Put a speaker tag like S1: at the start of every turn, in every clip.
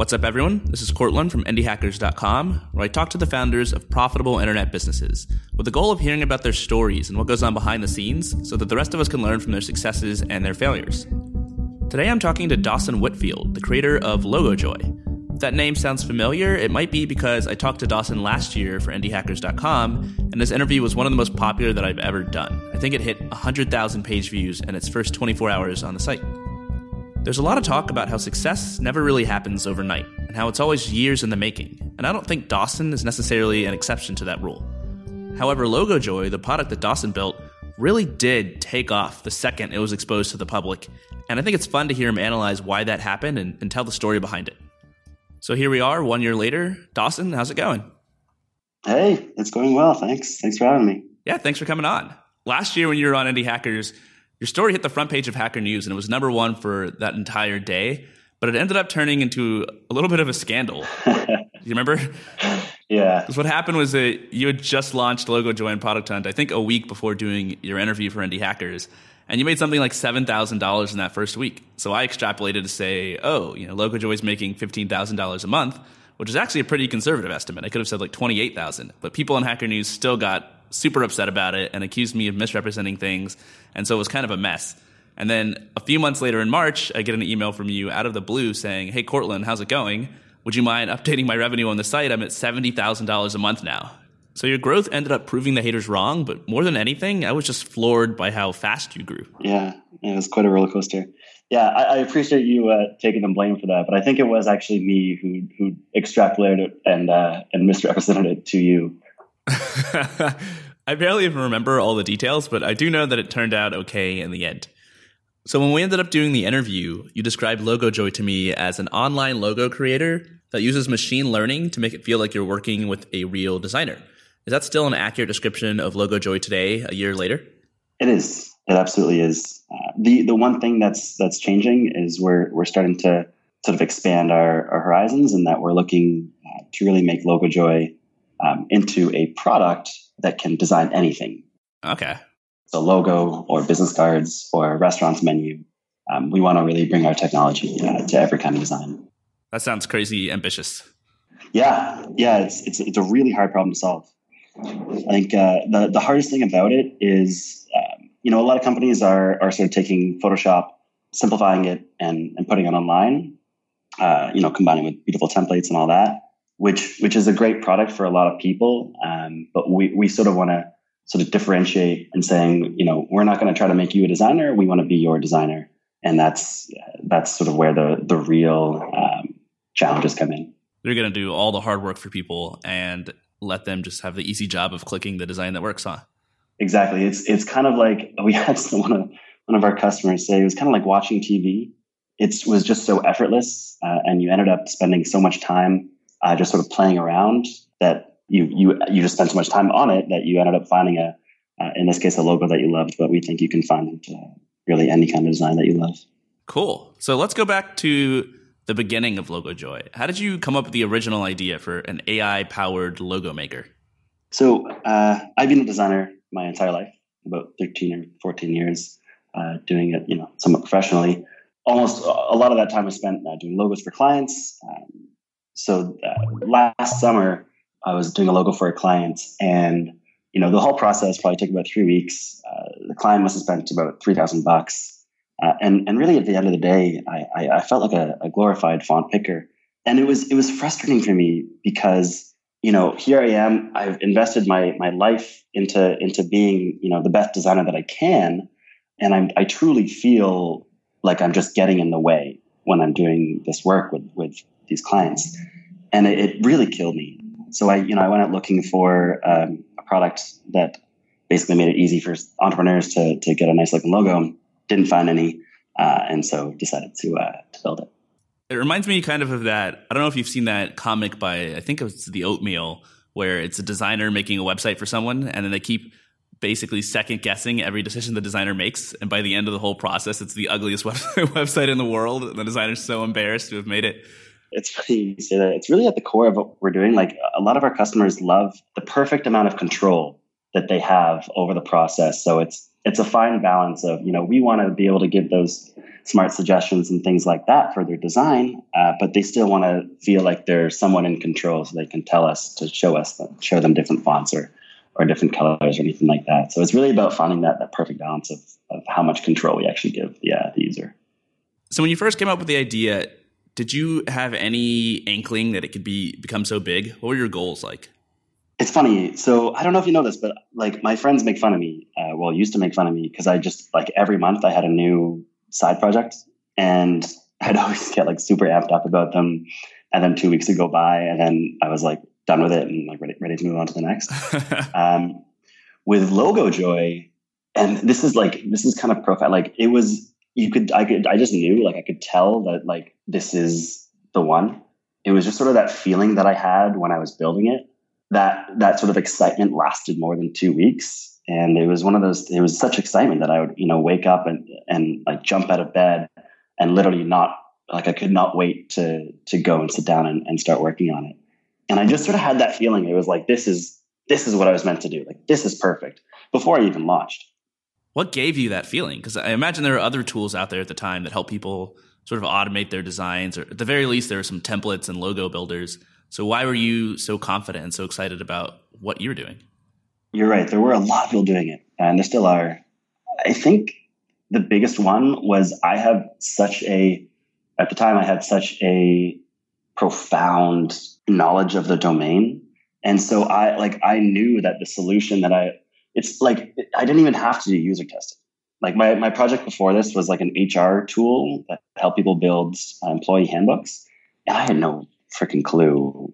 S1: What's up, everyone? This is Courtland from IndieHackers.com, where I talk to the founders of profitable internet businesses with the goal of hearing about their stories and what goes on behind the scenes so that the rest of us can learn from their successes and their failures. Today, I'm talking to Dawson Whitfield, the creator of LogoJoy. If that name sounds familiar, it might be because I talked to Dawson last year for IndieHackers.com, and this interview was one of the most popular that I've ever done. I think it hit 100,000 page views in its first 24 hours on the site. There's a lot of talk about how success never really happens overnight and how it's always years in the making, and I don't think Dawson is necessarily an exception to that rule. However, LogoJoy, the product that Dawson built, really did take off the second it was exposed to the public, and I think it's fun to hear him analyze why that happened and, and tell the story behind it. So here we are, one year later. Dawson, how's it going?
S2: Hey, it's going well. Thanks. Thanks for having me.
S1: Yeah, thanks for coming on. Last year when you were on Indie Hackers, your story hit the front page of Hacker News and it was number one for that entire day, but it ended up turning into a little bit of a scandal. you remember?
S2: Yeah.
S1: Because what happened was that you had just launched LogoJoy and Product Hunt, I think a week before doing your interview for Indie Hackers, and you made something like seven thousand dollars in that first week. So I extrapolated to say, oh, you know, LogoJoy is making fifteen thousand dollars a month, which is actually a pretty conservative estimate. I could have said like twenty eight thousand, but people on Hacker News still got super upset about it and accused me of misrepresenting things. And so it was kind of a mess. And then a few months later in March, I get an email from you out of the blue saying, Hey, Courtland, how's it going? Would you mind updating my revenue on the site? I'm at $70,000 a month now. So your growth ended up proving the haters wrong, but more than anything, I was just floored by how fast you grew.
S2: Yeah, it was quite a roller coaster. Yeah, I, I appreciate you uh, taking the blame for that, but I think it was actually me who who extrapolated it and uh, and misrepresented it to you.
S1: I barely even remember all the details, but I do know that it turned out okay in the end. So when we ended up doing the interview, you described LogoJoy to me as an online logo creator that uses machine learning to make it feel like you're working with a real designer. Is that still an accurate description of LogoJoy today, a year later?
S2: It is. It absolutely is. Uh, the the one thing that's that's changing is we're we're starting to sort of expand our, our horizons, and that we're looking uh, to really make LogoJoy um, into a product that can design anything.
S1: Okay.
S2: So logo or business cards or a restaurant's menu. Um, we want to really bring our technology uh, to every kind of design.
S1: That sounds crazy ambitious.
S2: Yeah, yeah, it's it's it's a really hard problem to solve. I think uh, the the hardest thing about it is, um, you know, a lot of companies are are sort of taking Photoshop, simplifying it, and and putting it online. Uh, you know, combining with beautiful templates and all that which which is a great product for a lot of people. Um, but we we sort of want to sort of differentiate and saying, you know, we're not going to try to make you a designer. We want to be your designer, and that's that's sort of where the the real um, challenges come in.
S1: They're going to do all the hard work for people and let them just have the easy job of clicking the design that works, huh?
S2: Exactly. It's it's kind of like we had one of one of our customers say it was kind of like watching TV. It was just so effortless, uh, and you ended up spending so much time uh, just sort of playing around that you you you just spent so much time on it that you ended up finding a uh, in this case a logo that you loved but we think you can find uh, really any kind of design that you love.
S1: Cool. So let's go back to the beginning of logojoy how did you come up with the original idea for an ai powered logo maker?
S2: So uh, i've been a designer my entire life about 13 or 14 years uh, doing it you know somewhat professionally. Almost a lot of that time was spent uh, doing logos for clients um, so uh, last summer, I was doing a logo for a client, and you know the whole process probably took about three weeks. Uh, the client must have spent about three thousand bucks, uh, and and really at the end of the day, I, I, I felt like a, a, glorified font picker, and it was it was frustrating for me because you know here I am, I've invested my my life into into being you know the best designer that I can, and I'm I truly feel like I'm just getting in the way when I'm doing this work with with these clients, and it, it really killed me. So I, you know, I went out looking for um, a product that basically made it easy for entrepreneurs to to get a nice looking logo. Didn't find any, uh, and so decided to uh, to build it.
S1: It reminds me kind of of that. I don't know if you've seen that comic by I think it was the Oatmeal, where it's a designer making a website for someone, and then they keep basically second guessing every decision the designer makes. And by the end of the whole process, it's the ugliest website in the world. And the designer's so embarrassed to have made it
S2: it's funny you say that. It's really at the core of what we're doing. Like a lot of our customers love the perfect amount of control that they have over the process. So it's it's a fine balance of you know we want to be able to give those smart suggestions and things like that for their design, uh, but they still want to feel like they're someone in control so they can tell us to show us them, show them different fonts or or different colors or anything like that. So it's really about finding that that perfect balance of, of how much control we actually give the, uh, the user.
S1: So when you first came up with the idea, did you have any inkling that it could be become so big? What were your goals like?
S2: It's funny. So I don't know if you know this, but like my friends make fun of me. Uh, well, used to make fun of me because I just like every month I had a new side project, and I'd always get like super amped up about them. And then two weeks would go by, and then I was like done with it and like ready, ready to move on to the next. um, with Logo Joy, and this is like this is kind of profound. Like it was, you could I could I just knew like I could tell that like this is the one. It was just sort of that feeling that I had when I was building it. That that sort of excitement lasted more than two weeks. And it was one of those it was such excitement that i would you know wake up and and like jump out of bed and literally not like i could not wait to to go and sit down and, and start working on it. And i just sort of had that feeling. It was like this is this is what i was meant to do. Like this is perfect. Before i even launched
S1: what gave you that feeling because i imagine there are other tools out there at the time that help people sort of automate their designs or at the very least there are some templates and logo builders so why were you so confident and so excited about what you're doing?
S2: You're right. There were a lot of people doing it, and there still are. I think the biggest one was I have such a, at the time, I had such a profound knowledge of the domain. And so I like, I knew that the solution that I, it's like, I didn't even have to do user testing. Like my, my project before this was like an HR tool that helped people build uh, employee handbooks. And I had no freaking clue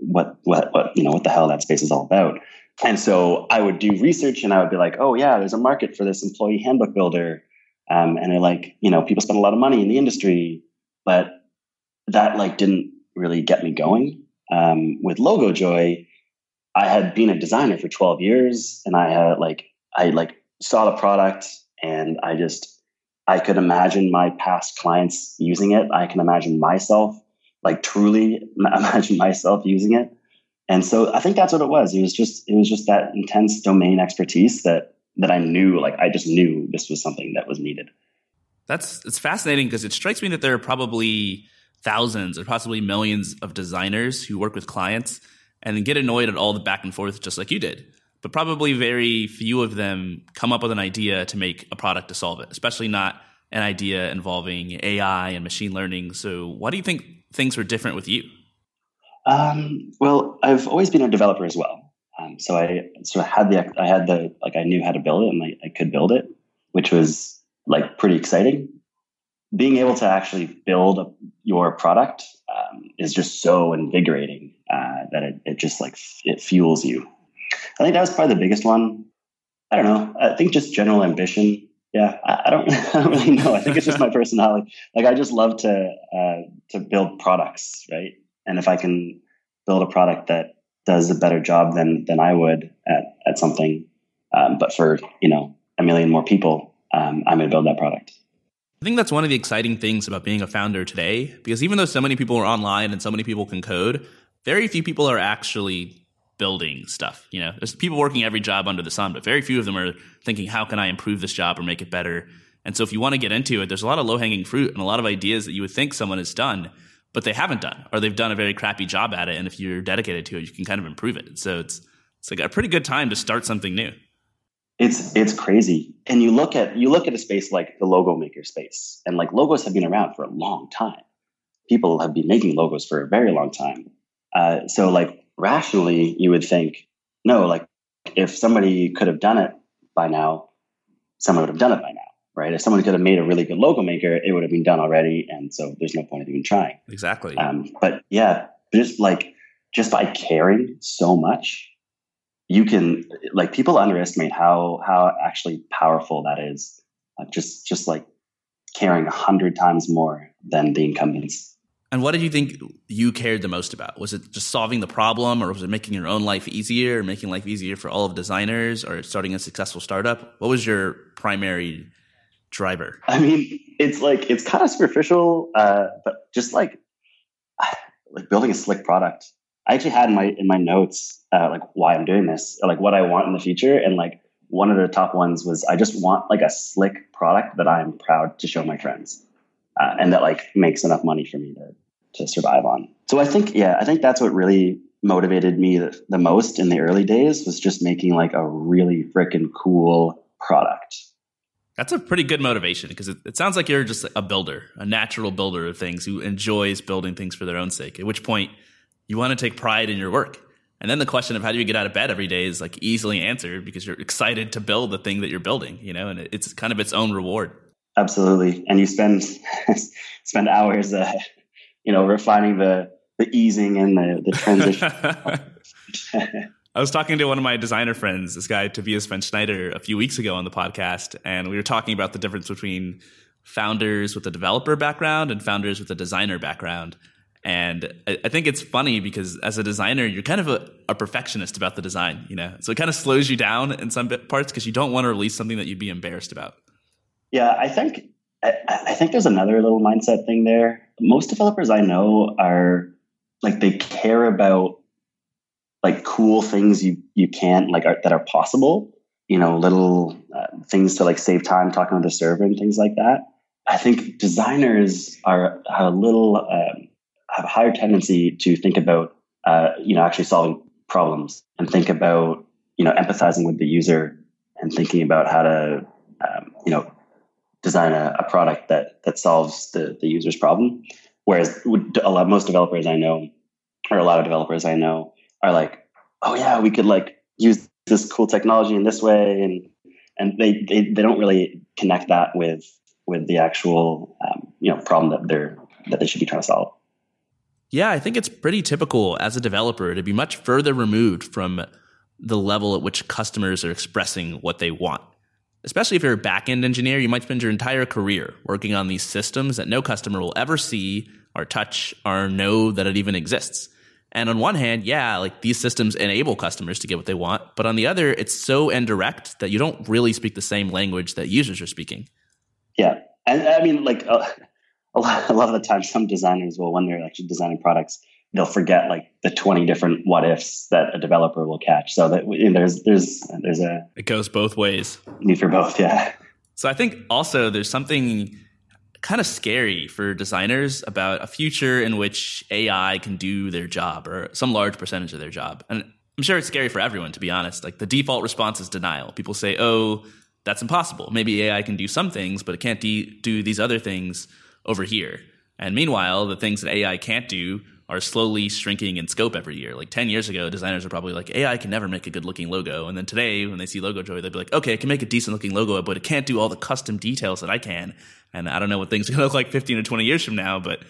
S2: what what what you know what the hell that space is all about. And so I would do research and I would be like, oh yeah, there's a market for this employee handbook builder. Um, and they're like, you know, people spend a lot of money in the industry, but that like didn't really get me going. Um, with Logo Joy, I had been a designer for 12 years and I had like I like saw the product and I just I could imagine my past clients using it. I can imagine myself like truly imagine myself using it. And so I think that's what it was. It was just it was just that intense domain expertise that that I knew like I just knew this was something that was needed.
S1: That's it's fascinating because it strikes me that there are probably thousands or possibly millions of designers who work with clients and get annoyed at all the back and forth just like you did. But probably very few of them come up with an idea to make a product to solve it, especially not an idea involving AI and machine learning. So, why do you think things were different with you?
S2: Um, well, I've always been a developer as well. Um, so I sort of had the I had the like I knew how to build it and I, I could build it, which was like pretty exciting. Being able to actually build your product um, is just so invigorating uh, that it, it just like it fuels you. I think that was probably the biggest one. I don't know. I think just general ambition yeah, I, I, don't, I don't really know. I think it's just my personality. Like I just love to uh, to build products, right? And if I can build a product that does a better job than than I would at at something, um, but for you know a million more people, um, I'm going to build that product.
S1: I think that's one of the exciting things about being a founder today, because even though so many people are online and so many people can code, very few people are actually building stuff. You know, there's people working every job under the sun, but very few of them are thinking, how can I improve this job or make it better? And so if you want to get into it, there's a lot of low hanging fruit and a lot of ideas that you would think someone has done, but they haven't done, or they've done a very crappy job at it. And if you're dedicated to it, you can kind of improve it. So it's it's like a pretty good time to start something new.
S2: It's it's crazy. And you look at you look at a space like the logo maker space, and like logos have been around for a long time. People have been making logos for a very long time. Uh, so like rationally, you would think, no, like if somebody could have done it by now, someone would have done it by now, right? If someone could have made a really good logo maker, it would have been done already. And so there's no point of even trying.
S1: Exactly.
S2: Um, but yeah, just like, just by caring so much, you can like people underestimate how how actually powerful that is. Uh, just just like caring a hundred times more than the incumbents.
S1: And what did you think you cared the most about? Was it just solving the problem, or was it making your own life easier, or making life easier for all of designers, or starting a successful startup? What was your primary driver?
S2: I mean, it's like it's kind of superficial, uh, but just like like building a slick product. I actually had in my in my notes uh, like why I'm doing this, like what I want in the future, and like one of the top ones was I just want like a slick product that I'm proud to show my friends, uh, and that like makes enough money for me to to survive on. So I think yeah, I think that's what really motivated me the, the most in the early days was just making like a really freaking cool product.
S1: That's a pretty good motivation because it, it, sounds like you're just a builder, a natural builder of things who enjoys building things for their own sake. At which point you want to take pride in your work. And then the question of how do you get out of bed every day is like easily answered because you're excited to build the thing that you're building, you know, and it's kind of its own reward.
S2: Absolutely. And you spend spend hours uh, you know, refining the the easing and the, the transition.
S1: I was talking to one of my designer friends, this guy Tobias Van Schneider, a few weeks ago on the podcast, and we were talking about the difference between founders with a developer background and founders with a designer background. And I, I think it's funny because as a designer, you're kind of a, a, perfectionist about the design, you know. So it kind of slows you down in some parts because you don't want to release something that you'd be embarrassed about.
S2: Yeah, I think I, I think there's another little mindset thing there. Most developers I know are like they care about like cool things you you can't like are, that are possible you know little uh, things to like save time talking to the server and things like that i think designers are a little um, have a higher tendency to think about uh, you know actually solving problems and think about you know empathizing with the user and thinking about how to um, you know design a, a, product that that solves the the user's problem whereas a lot most developers i know or a lot of developers I know are like, oh yeah, we could like use this cool technology in this way, and and they they, they don't really connect that with with the actual um, you know problem that they're that they should be trying to solve.
S1: Yeah, I think it's pretty typical as a developer to be much further removed from the level at which customers are expressing what they want. Especially if you're a back-end engineer, you might spend your entire career working on these systems that no customer will ever see or touch or know that it even exists. And on one hand, yeah, like these systems enable customers to get what they want, but on the other, it's so indirect that you don't really speak the same language that users are speaking.
S2: Yeah, and I mean, like uh, a lot, a lot of the time, some designers will, when they're actually designing products, they'll forget like the twenty different what ifs that a developer will catch. So that there's there's there's a
S1: it goes both ways.
S2: Need for both, yeah.
S1: So I think also there's something kind of scary for designers about a future in which AI can do their job or some large percentage of their job. And I'm sure it's scary for everyone, to be honest. Like the default response is denial. People say, oh, that's impossible. Maybe AI can do some things, but it can't de- do these other things over here. And meanwhile, the things that AI can't do are slowly shrinking in scope every year. Like 10 years ago, designers are probably like, AI can never make a good looking logo. And then today, when they see Logo Joy, they'll be like, okay, it can make a decent looking logo, but it can't do all the custom details that I can. And I don't know what things are going to look like 15 or 20 years from now, but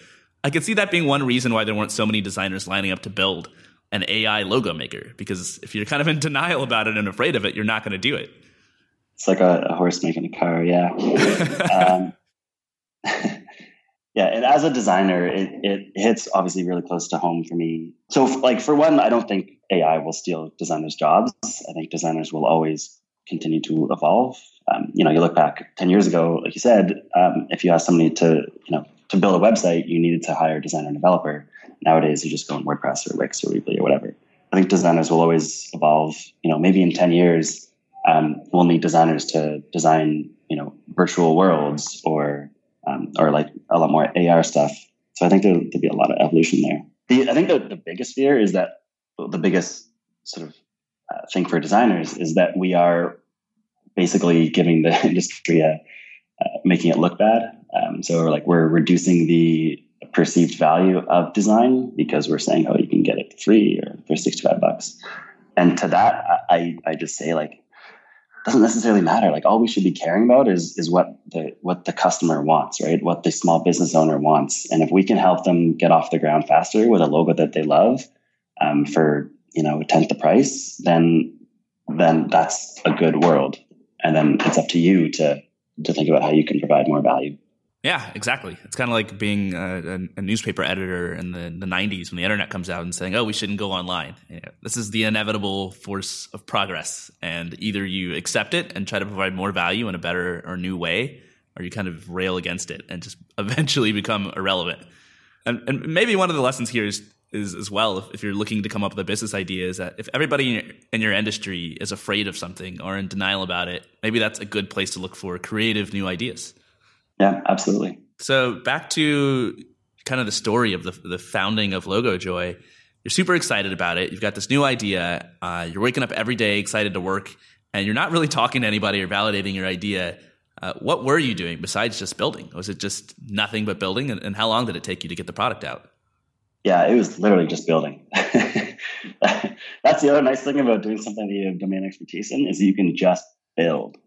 S1: I could see that being one reason why there weren't so many designers lining up to build an AI logo maker. Because if you're kind of in denial about it and afraid of it, you're not going to do it.
S2: It's like a, a horse making a car, yeah. um, yeah, and as a designer, it, it hits obviously really close to home for me. So, like for one, I don't think AI will steal designers' jobs. I think designers will always continue to evolve. Um, you know, you look back 10 years ago, like you said, um, if you asked somebody to, you know, to build a website, you needed to hire a designer and developer. Nowadays, you just go in WordPress or Wix or Weebly or whatever. I think designers will always evolve. You know, maybe in 10 years, um, we'll need designers to design, you know, virtual worlds or, um, or like a lot more AR stuff. So I think there'll, there'll be a lot of evolution there. The, I think the, the biggest fear is that the biggest sort of uh, thing for designers is that we are basically giving the industry a uh, making it look bad. Um, so we're like we're reducing the perceived value of design because we're saying, oh, you can get it free or for sixty five bucks. And to that, I I just say like doesn't necessarily matter. Like all we should be caring about is is what the what the customer wants, right? What the small business owner wants, and if we can help them get off the ground faster with a logo that they love um, for you know a tenth the price, then then that's a good world and then it's up to you to to think about how you can provide more value.
S1: Yeah, exactly. It's kind of like being a, a, newspaper editor in the, the 90s when the internet comes out and saying, oh, we shouldn't go online. This is the inevitable force of progress. And either you accept it and try to provide more value in a better or new way, or you kind of rail against it and just eventually become irrelevant. And, and maybe one of the lessons here is is as well if, if, you're looking to come up with a business idea is that if everybody in your, in your, industry is afraid of something or in denial about it maybe that's a good place to look for creative new ideas
S2: yeah absolutely
S1: so back to kind of the story of the, the founding of Logo Joy. you're super excited about it you've got this new idea uh, you're waking up every day excited to work and you're not really talking to anybody or validating your idea uh, what were you doing besides just building was it just nothing but building and, and how long did it take you to get the product out
S2: yeah, it was literally just building. That's the other nice thing about doing something that you have domain expertise in is you can just build.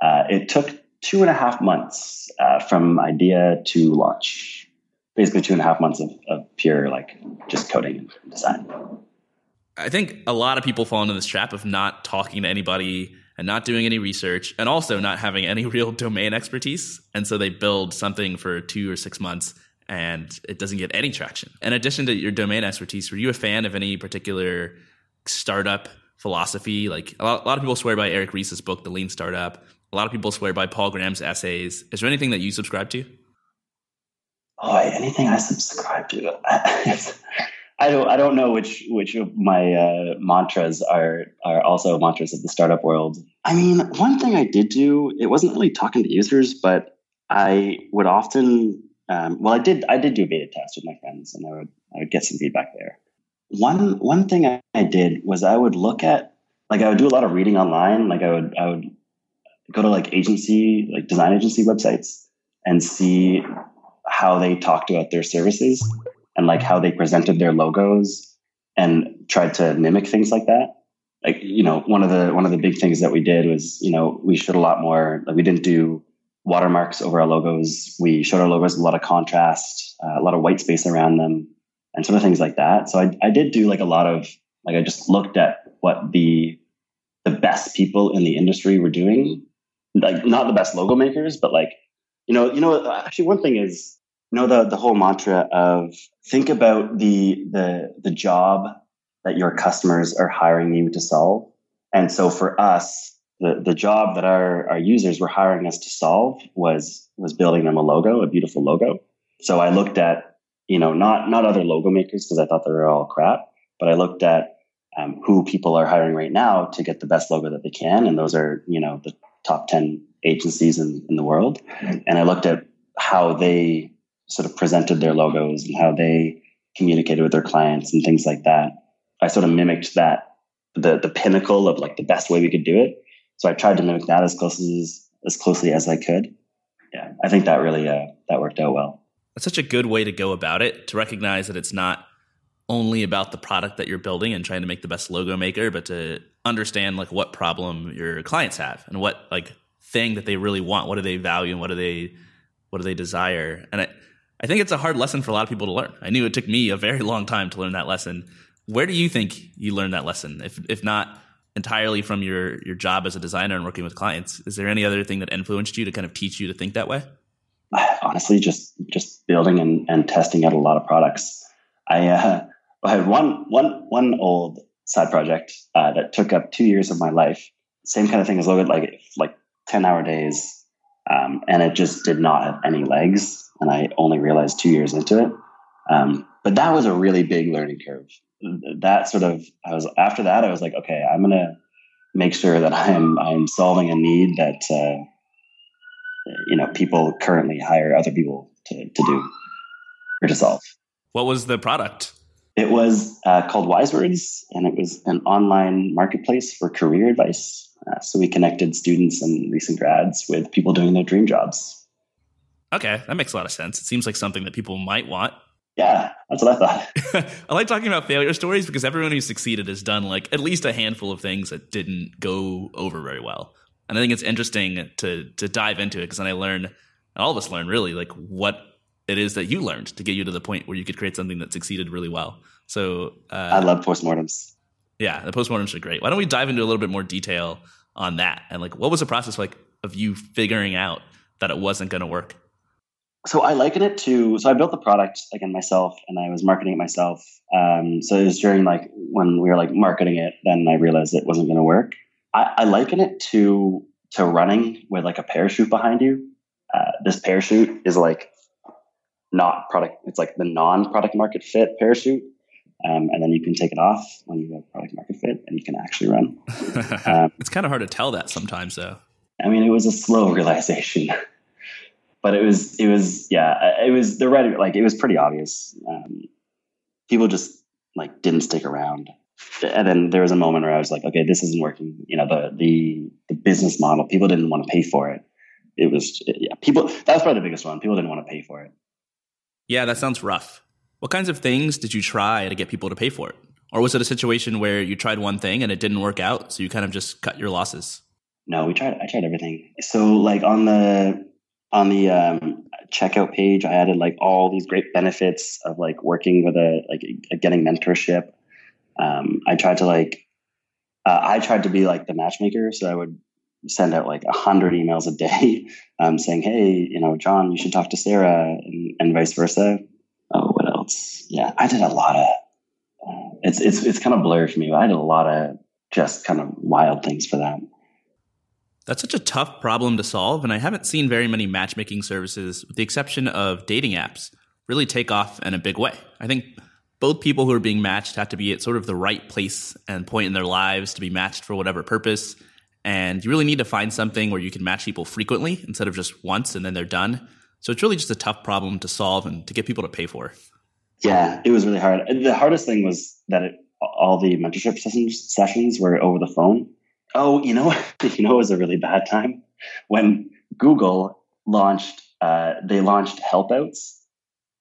S2: Uh, it took two and a half months uh, from idea to launch. Basically, two and a half months of, of pure like just coding and design.
S1: I think a lot of people fall into this trap of not talking to anybody and not doing any research and also not having any real domain expertise. And so they build something for two or six months and it doesn't get any traction. In addition to your domain expertise, were you a fan of any particular startup philosophy? Like a lot, a lot of people swear by Eric Ries's book, The Lean Startup. A lot of people swear by Paul Graham's essays. Is there anything that you subscribe to?
S2: Oh, anything I subscribe to? I don't. I don't know which which of my uh, mantras are are also mantras of the startup world. I mean, one thing I did do. It wasn't really talking to users, but I would often um, well, I did. I did do beta test with my friends, and I would I would get some feedback there. One one thing I, I did was I would look at like I would do a lot of reading online. Like I would I would go to like agency like design agency websites and see how they talked about their services and like how they presented their logos and tried to mimic things like that like you know one of the one of the big things that we did was you know we showed a lot more like we didn't do watermarks over our logos. We showed our logos a lot of contrast, uh, a lot of white space around them, and sort of things like that. So I, I did do like a lot of like I just looked at what the the best people in the industry were doing, like not the best logo makers, but like you know you know actually one thing is you know the the whole mantra of think about the the the job that your customers are hiring you to solve. And so for us, the, the job that our, our users were hiring us to solve was was building them a logo, a beautiful logo. So I looked at, you know, not not other logo makers because I thought they were all crap, but I looked at um, who people are hiring right now to get the best logo that they can, and those are you know the top ten agencies in, in the world. And I looked at how they sort of presented their logos and how they communicated with their clients and things like that. I sort of mimicked that the the pinnacle of like the best way we could do it so I tried to mimic that as closely as, as closely as I could. Yeah, I think that really uh, that worked out well.
S1: That's such a good way to go about it to recognize that it's not only about the product that you're building and trying to make the best logo maker, but to understand like what problem your clients have and what like thing that they really want. What do they value and what do they what do they desire? And I I think it's a hard lesson for a lot of people to learn. I knew it took me a very long time to learn that lesson. Where do you think you learned that lesson? If if not entirely from your your job as a designer and working with clients. Is there any other thing that influenced you to kind of teach you to think that way?
S2: Honestly, just just building and, and testing out a lot of products. I, uh, I had one one one old side project uh, that took up two years of my life. Same kind of thing as logo, like like ten hour days, um, and it just did not have any legs. And I only realized two years into it. Um, but that was a really big learning curve that sort of I was after that I was like, okay, I'm gonna make sure that I'm I'm solving a need that uh, you know people currently hire other people to to do or to solve.
S1: What was the product?
S2: It was uh, called WiseWords, and it was an online marketplace for career advice. Uh, so we connected students and recent grads with people doing their dream jobs.
S1: Okay, that makes a lot of sense. It seems like something that people might want
S2: yeah, that's what I thought.
S1: I like talking about failure stories because everyone who succeeded has done like at least a handful of things that didn't go over very well. And I think it's interesting to to dive into it because then I learn, and all of us learn really like what it is that you learned to get you to the point where you could create something that succeeded really well. So uh, I
S2: love postmortems.
S1: Yeah, the postmortems are great. Why don't we dive into a little bit more detail on that and like what was the process like of you figuring out that it wasn't going to work?
S2: so I liken it to so I built the product again myself and I was marketing it myself. Um, so it was during like when we were like marketing it, then I realized it wasn't going to work. I, I, liken it to to running with like a parachute behind you. Uh, this parachute is like not product. It's like the non product market fit parachute. Um, and then you can take it off when you have product market fit and you can actually run. um,
S1: it's kind of hard to tell that sometimes, though.
S2: I mean, it was a slow realization, but it was, it was, yeah, it was the right, like, it was pretty obvious. Um, people just like didn't stick around. And then there was a moment where I was like, okay, this isn't working. You know, the, the, the business model, people didn't want to pay for it. It was, yeah, people, that was probably the biggest one. People didn't want to pay for it.
S1: Yeah, that sounds rough. What kinds of things did you try to get people to pay for it? Or was it a situation where you tried one thing and it didn't work out, so you kind of just cut your losses?
S2: No, we tried. I tried everything. So, like on the on the um, checkout page, I added like all these great benefits of like working with a like a, getting mentorship. Um, I tried to like uh, I tried to be like the matchmaker, so I would send out like a hundred emails a day um, saying, "Hey, you know, John, you should talk to Sarah," and, and vice versa. Oh, what else? Yeah, I did a lot of. Uh, it's it's it's kind of blurred for me. I did a lot of just kind of wild things for that.
S1: That's such a tough problem to solve, and I haven't seen very many matchmaking services, with the exception of dating apps, really take off in a big way. I think both people who are being matched have to be at sort of the right place and point in their lives to be matched for whatever purpose. And you really need to find something where you can match people frequently instead of just once and then they're done. So it's really just a tough problem to solve and to get people to pay for.
S2: Yeah, it was really hard. The hardest thing was that it, all the mentorship sessions, sessions were over the phone. Oh, you know, you know, it was a really bad time when Google launched. Uh, they launched Helpouts,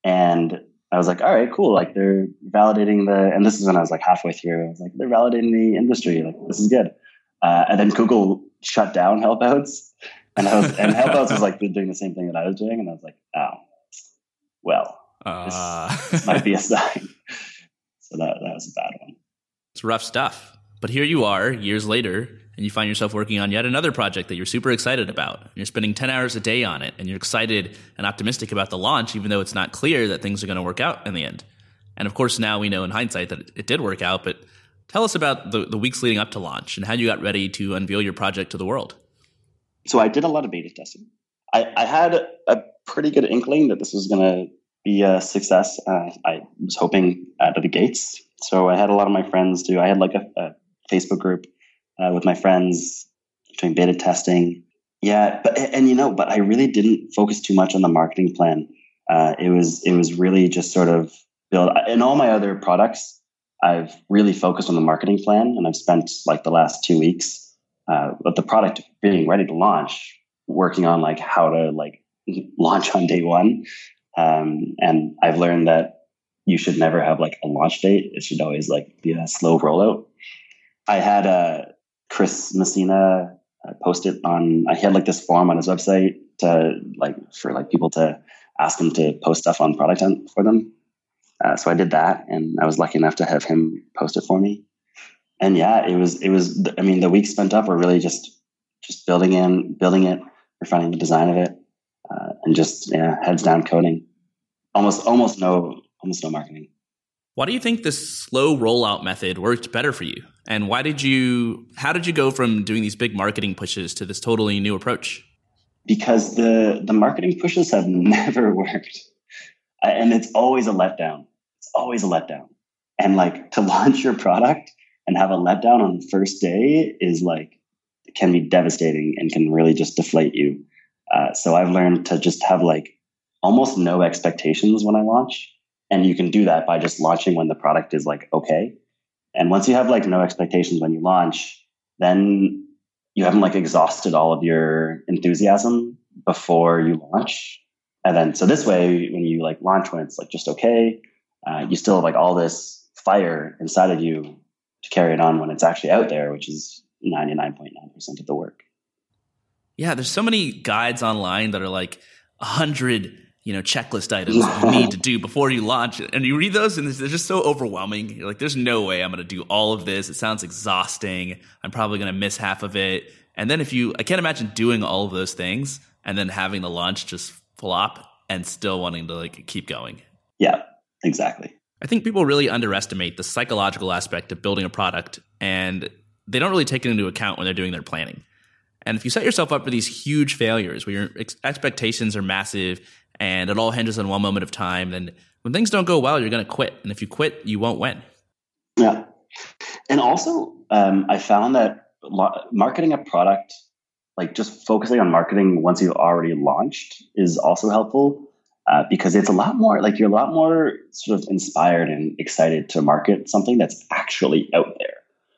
S2: and I was like, all right, cool. Like they're validating the, and this is when I was like halfway through. I was like, they're validating the industry. Like this is good. Uh, and then Google shut down Helpouts, and I was, and Helpouts was like doing the same thing that I was doing, and I was like, oh, well, uh. this might be a sign. So that that was a bad one.
S1: It's rough stuff. But here you are, years later, and you find yourself working on yet another project that you're super excited about. You're spending 10 hours a day on it, and you're excited and optimistic about the launch, even though it's not clear that things are going to work out in the end. And of course, now we know in hindsight that it did work out, but tell us about the, the weeks leading up to launch and how you got ready to unveil your project to the world.
S2: So I did a lot of beta testing. I, I had a pretty good inkling that this was going to be a success. Uh, I was hoping out of the gates. So I had a lot of my friends do. I had like a, a Facebook group uh, with my friends doing beta testing. Yeah, but and you know, but I really didn't focus too much on the marketing plan. Uh, it was it was really just sort of build. In all my other products, I've really focused on the marketing plan, and I've spent like the last two weeks uh, with the product being ready to launch, working on like how to like launch on day one. Um, and I've learned that you should never have like a launch date. It should always like be a slow rollout. I had a uh, Chris Messina uh, post it on. I had like this form on his website to like for like people to ask him to post stuff on product for them. Uh, so I did that, and I was lucky enough to have him post it for me. And yeah, it was it was. I mean, the weeks spent up were really just just building in, building it, refining the design of it, uh, and just yeah, heads down coding. Almost almost no almost no marketing.
S1: Why do you think this slow rollout method worked better for you? And why did you, how did you go from doing these big marketing pushes to this totally new approach?
S2: Because the, the marketing pushes have never worked. And it's always a letdown. It's always a letdown. And like to launch your product and have a letdown on the first day is like, can be devastating and can really just deflate you. Uh, so I've learned to just have like almost no expectations when I launch and you can do that by just launching when the product is like okay. And once you have like no expectations when you launch, then you haven't like exhausted all of your enthusiasm before you launch. And then so this way, when you like launch when it's like just okay, uh, you still have like all this fire inside of you to carry it on when it's actually out there, which is 99.9% of the work.
S1: Yeah, there's so many guides online that are like 100 you know checklist items you need to do before you launch and you read those and they're just so overwhelming. You're like there's no way i'm going to do all of this. It sounds exhausting. I'm probably going to miss half of it. And then if you i can't imagine doing all of those things and then having the launch just flop and still wanting to like keep going
S2: yeah exactly
S1: i think people really underestimate the psychological aspect of building a product and they don't really take it into account when they're doing their planning and if you set yourself up for these huge failures where your ex- expectations are massive and it all hinges on one moment of time. Then when things don't go well, you're going to quit, and if you quit, you won't win.
S2: Yeah, and also um, I found that marketing a product, like just focusing on marketing once you've already launched, is also helpful. Uh, because it's a lot more like you're a lot more sort of inspired and excited to market something that's actually out there.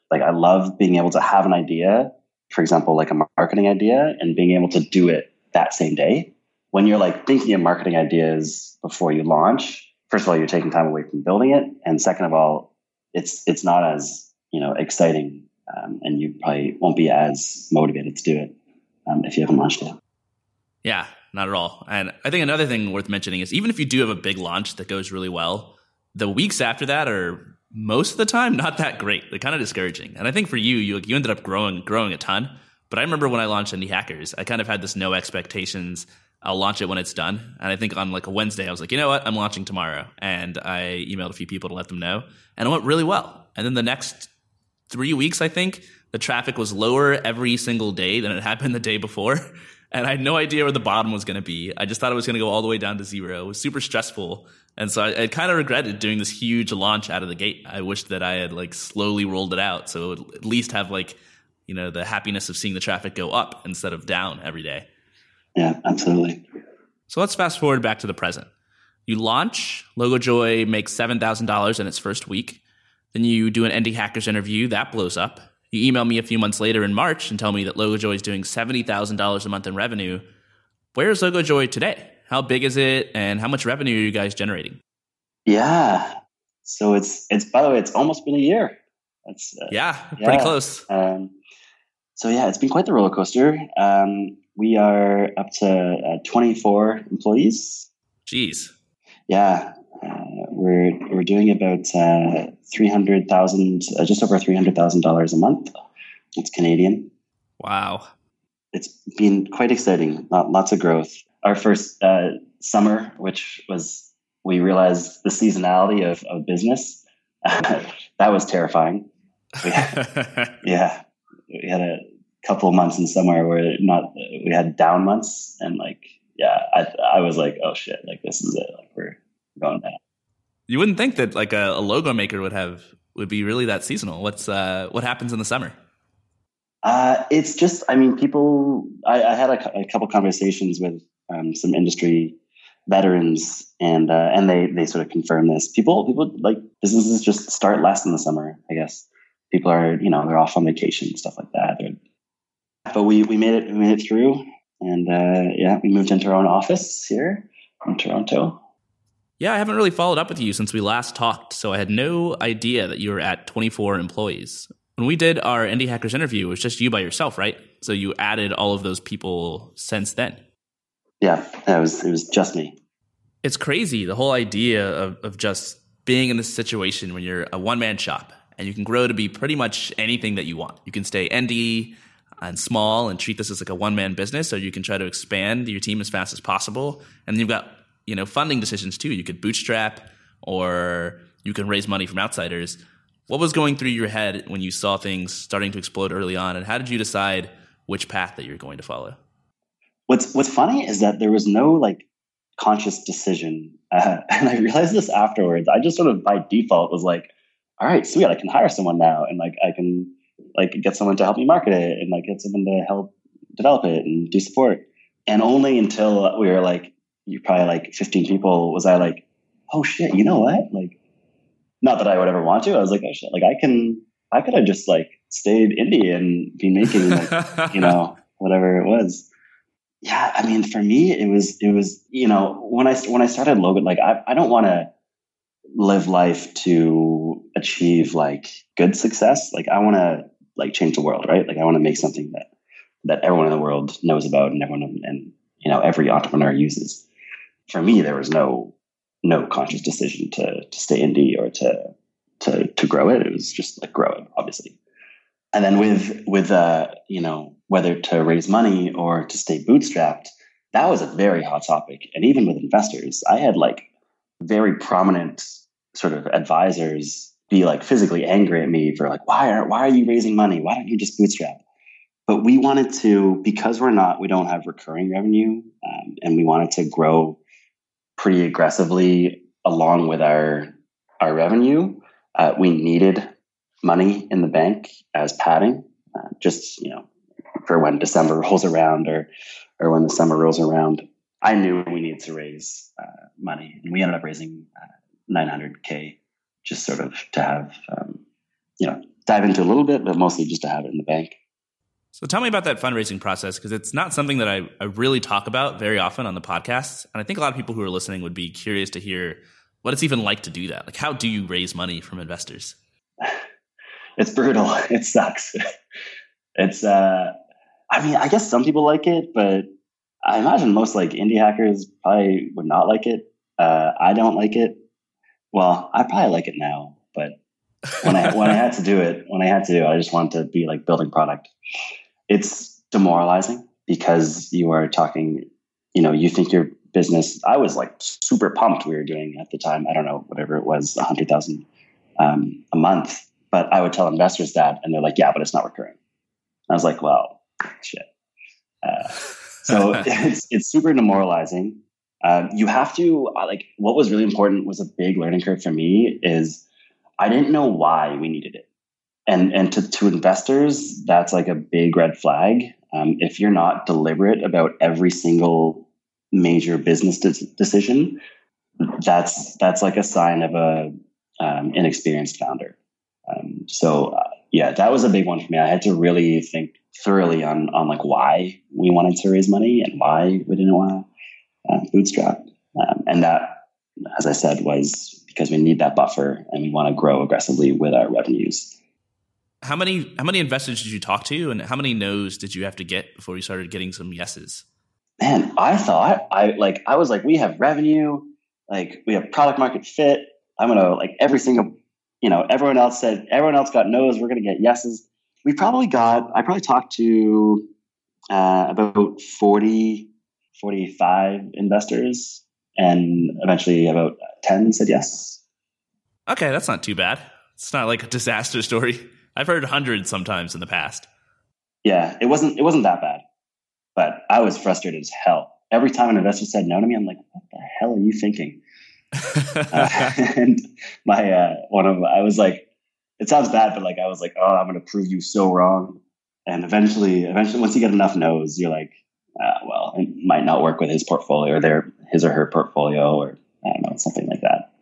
S2: Like I love being able to have an idea, for example, like a marketing idea, and being able to do it that same day. When you're like thinking of marketing ideas before you launch, first of all, you're taking time away from building it, and second of all, it's it's not as you know exciting, um, and you probably won't be as motivated to do it um, if you haven't launched it.
S1: Yeah, not at all. And I think another thing worth mentioning is even if you do have a big launch that goes really well, the weeks after that are most of the time not that great. They're kind of discouraging. And I think for you, you you ended up growing growing a ton. But I remember when I launched Indie Hackers, I kind of had this no expectations. I'll launch it when it's done. And I think on like a Wednesday, I was like, you know what? I'm launching tomorrow. And I emailed a few people to let them know. And it went really well. And then the next three weeks, I think, the traffic was lower every single day than it had been the day before. And I had no idea where the bottom was going to be. I just thought it was going to go all the way down to zero. It was super stressful. And so I, I kind of regretted doing this huge launch out of the gate. I wished that I had like slowly rolled it out. So it would at least have like, you know, the happiness of seeing the traffic go up instead of down every day.
S2: Yeah, absolutely.
S1: So let's fast forward back to the present. You launch, LogoJoy makes $7,000 in its first week. Then you do an Indie Hackers interview, that blows up. You email me a few months later in March and tell me that LogoJoy is doing $70,000 a month in revenue. Where is LogoJoy today? How big is it and how much revenue are you guys generating?
S2: Yeah. So it's, it's by the way, it's almost been a year.
S1: That's uh, yeah, pretty close. Um,
S2: so yeah, it's been quite the roller coaster. Um, we are up to uh, 24 employees.
S1: Jeez.
S2: Yeah. Uh, we're we're doing about uh, three hundred thousand, uh, just over three hundred thousand dollars a month. It's Canadian.
S1: Wow,
S2: it's been quite exciting. Lots of growth. Our first uh, summer, which was we realized the seasonality of, of business, that was terrifying. We had, yeah, we had a couple of months in summer where not we had down months, and like yeah, I I was like, oh shit, like this is it, like we're going
S1: you wouldn't think that like a, a, logo maker would have would be really that seasonal. What's uh, what happens in the summer?
S2: Uh, it's just, I mean, people. I, I had a, a, couple conversations with um, some industry veterans, and uh, and they they sort of confirm this. People people like businesses just start less in the summer. I guess people are you know they're off on vacation stuff like that. They're, but we we made it we made it through, and uh, yeah, we moved into our own office here in Toronto
S1: yeah, I haven't really followed up with you since we last talked, so I had no idea that you were at 24 employees. When we did our Indie Hackers interview, it was just you by yourself, right? So you added all of those people since then.
S2: Yeah, it was it was just me.
S1: It's crazy the whole idea of, of just being in this situation when you're a one man shop and you can grow to be pretty much anything that you want. You can stay indie and small and treat this as like a one man business, or you can try to expand your team as fast as possible. And you've got you know funding decisions too. You could bootstrap or you can raise money from outsiders. What was going through your head when you saw things starting to explode early on, and how did you decide which path that you're going to follow?
S2: What's What's funny is that there was no like conscious decision, uh, and I realized this afterwards. I just sort of by default was like, "All right, sweet, I can hire someone now, and like I can like get someone to help me market it, and like get someone to help develop it and do support." And only until we were like you probably like 15 people, was I like, oh shit, you know what? Like, not that I would ever want to. I was like, oh shit, like I can, I could have just like stayed indie and be making like, you know, whatever it was. Yeah, I mean, for me, it was, it was, you know, when I when I started Logan, like I, I don't want to live life to achieve like good success. Like I want to like change the world, right? Like I want to make something that that everyone in the world knows about and everyone and you know every entrepreneur uses for me, there was no no conscious decision to to stay indie or to to to grow it. It was just like growing, obviously. And then with with uh, you know whether to raise money or to stay bootstrapped, that was a very hot topic. And even with investors, I had like very prominent sort of advisors be like physically angry at me for like why are why are you raising money? Why don't you just bootstrap? But we wanted to because we're not we don't have recurring revenue, um, and we wanted to grow pretty aggressively along with our our revenue. Uh, we needed money in the bank as padding, uh, just you know, for when December rolls around or or when the summer rolls around. I knew we needed to raise uh, money, and we ended up raising 900k, uh, just sort of to have um, you know dive into a little bit, but mostly just to have it in the bank.
S1: So tell me about that fundraising process because it's not something that I, I really talk about very often on the podcast. And I think a lot of people who are listening would be curious to hear what it's even like to do that. Like, how do you raise money from investors?
S2: It's brutal. It sucks. It's, uh, I mean, I guess some people like it, but I imagine most like indie hackers probably would not like it. Uh, I don't like it. Well, I probably like it now, but when I when I had to do it, when I had to do it, I just wanted to be like building product. It's demoralizing because you are talking, you know, you think your business. I was like super pumped. We were doing at the time. I don't know whatever it was, a hundred thousand um, a month. But I would tell investors that, and they're like, "Yeah, but it's not recurring." I was like, "Well, shit." Uh, so it's it's super demoralizing. Um, you have to uh, like. What was really important was a big learning curve for me. Is I didn't know why we needed it. And, and to, to investors, that's like a big red flag. Um, if you're not deliberate about every single major business de- decision, that's that's like a sign of a um, inexperienced founder. Um, so uh, yeah, that was a big one for me. I had to really think thoroughly on on like why we wanted to raise money and why we didn't want to uh, bootstrap, um, and that, as I said, was because we need that buffer and we want to grow aggressively with our revenues.
S1: How many how many investors did you talk to, and how many no's did you have to get before you started getting some yeses?
S2: Man, I thought I like I was like, we have revenue, like we have product market fit. I'm gonna like every single, you know, everyone else said everyone else got no's. We're gonna get yeses. We probably got. I probably talked to uh, about 40, 45 investors and eventually about 10 said yes.
S1: Okay, that's not too bad. It's not like a disaster story. I've heard hundreds sometimes in the past.
S2: Yeah, it wasn't it wasn't that bad. But I was frustrated as hell. Every time an investor said no to me, I'm like, what the hell are you thinking? uh, and my uh, one of I was like, it sounds bad, but like I was like, oh, I'm gonna prove you so wrong. And eventually, eventually, once you get enough no's, you're like, uh, well, it might not work with his portfolio or their his or her portfolio, or I don't know, something like that.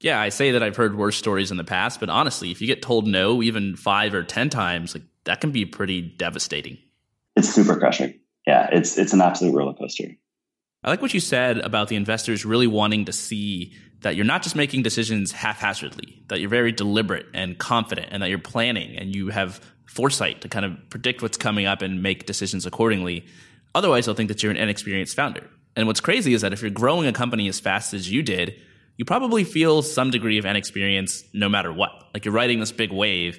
S1: Yeah, I say that I've heard worse stories in the past, but honestly, if you get told no even five or ten times, like that can be pretty devastating.
S2: It's super crushing. Yeah, it's it's an absolute roller coaster.
S1: I like what you said about the investors really wanting to see that you're not just making decisions haphazardly, that you're very deliberate and confident, and that you're planning and you have foresight to kind of predict what's coming up and make decisions accordingly. Otherwise, they'll think that you're an inexperienced founder. And what's crazy is that if you're growing a company as fast as you did, you probably feel some degree of inexperience no matter what. Like you're riding this big wave.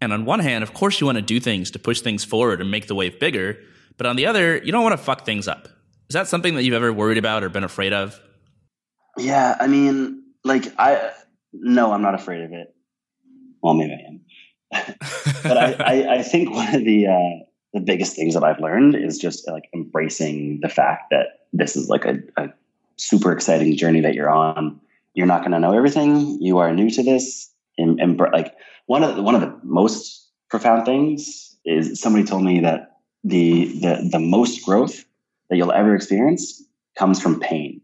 S1: And on one hand, of course, you want to do things to push things forward and make the wave bigger. But on the other, you don't want to fuck things up. Is that something that you've ever worried about or been afraid of?
S2: Yeah, I mean, like I no, I'm not afraid of it. Well, maybe I am. but I, I, I, think one of the uh, the biggest things that I've learned is just like embracing the fact that this is like a, a super exciting journey that you're on. You're not going to know everything. You are new to this. And, and like one of the, one of the most profound things is somebody told me that the the the most growth that you'll ever experience comes from pain.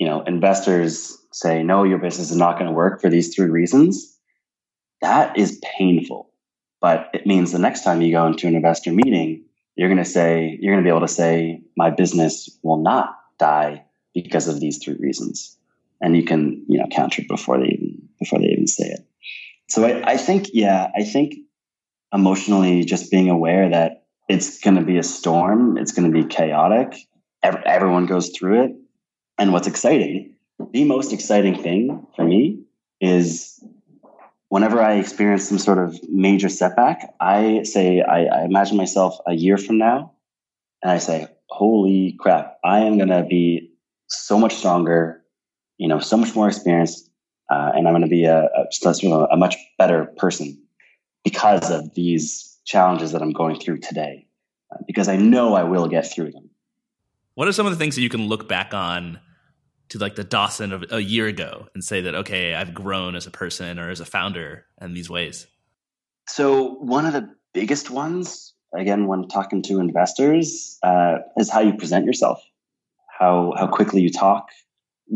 S2: You know, investors say, no, your business is not going to work for these three reasons. That is painful but it means the next time you go into an investor meeting, you're going to say, you're going to be able to say, my business will not die because of these three reasons. And you can, you know, counter it before they even, before they even say it. So I, I think, yeah, I think emotionally just being aware that it's going to be a storm. It's going to be chaotic. everyone goes through it. And what's exciting, the most exciting thing for me is whenever I experience some sort of major setback, I say, I, I imagine myself a year from now, and I say, holy crap, I am going to be so much stronger, you know, so much more experienced, uh, and I'm going to be a, a, a much better person because of these challenges that I'm going through today, uh, because I know I will get through them.
S1: What are some of the things that you can look back on to like the Dawson of a year ago and say that okay, I've grown as a person or as a founder in these ways?
S2: So one of the biggest ones, again, when talking to investors, uh, is how you present yourself, how how quickly you talk.